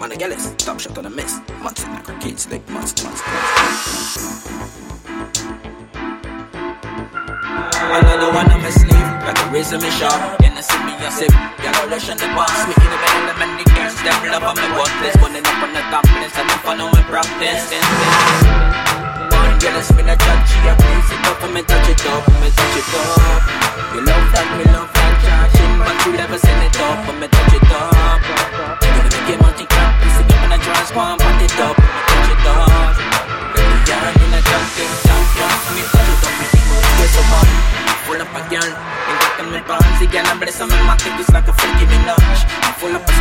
Man, I get it. Top shot on the miss. Months like a kids, like months, months. Another one of my sleeve, like a razor me sharp. In the see me a sip, yellow rush on the box. Me in the bed, and the girls, them love on me worthless. Running up on the top, and I'm fun on my practice. Girl is me a chat, she a place in go and pat it up, me touch it up. Baby, you're in a jumping champion, me touch it up, me get so hot. Full up a girl, ain't got them in pants, girl, I'm ready, some my thick is like a freaky Minaj. I'm full up a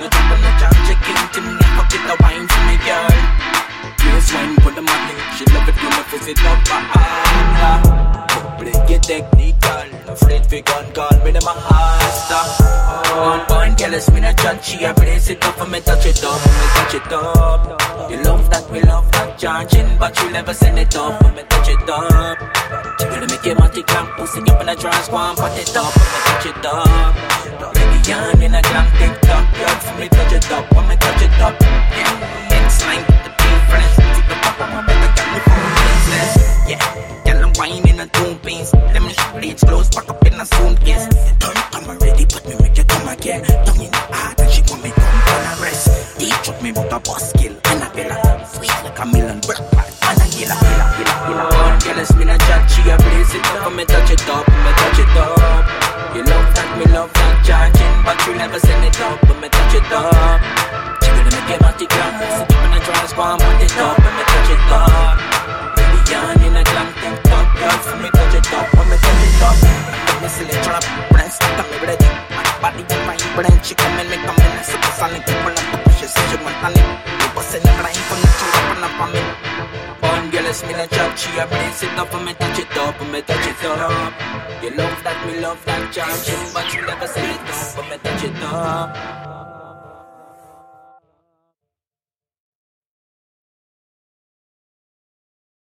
no on no charge, check in, Timmy, fuck it, the wine for me, girl. Yes, wine for the money. She love it when I fizz it up. Ah, ah. Break it technical. Afraid we gun call me the master. On point, girl, it's me a chat. She a brace it up and me touch it up, for me touch it up. You love that, we love that charging, but you never send it up and me touch it up. Gonna make your money clamp, pussy up in a trance, go and pat it up, and me touch it up. Baby, yarn in a clamp, tick tock, girl, for me touch it up, when me touch it up. Yeah, it's like the difference. Take the pop, I'm better get me from business. Yeah, girl, I'm whining and two pins. Let me shoot it close, pack up in a suitcase. Don't come already, but me make you come again. Tongue a boss skill, and like sweet like a million brick. And a. One girl is me a chat, she a blaze it up, me touch it up, and me touch it up. You love that, me love that charging, but you never send it up, but me touch it up. She gonna make your body clap, sit up in a trance, go and put it up, and me touch it up. Baby, yarn in a glam, think top, girl, for me touch it up, when me touch it up. Me silly trap, brand stuck on me ready. My body fine, brand she come in, me come in, supersonic, people up the pressure, so she want the and. One girl is me chat, she a it up, and me touch it up, and me touch it up. You love that, me love that charging, but you never say it up, but me touch it up.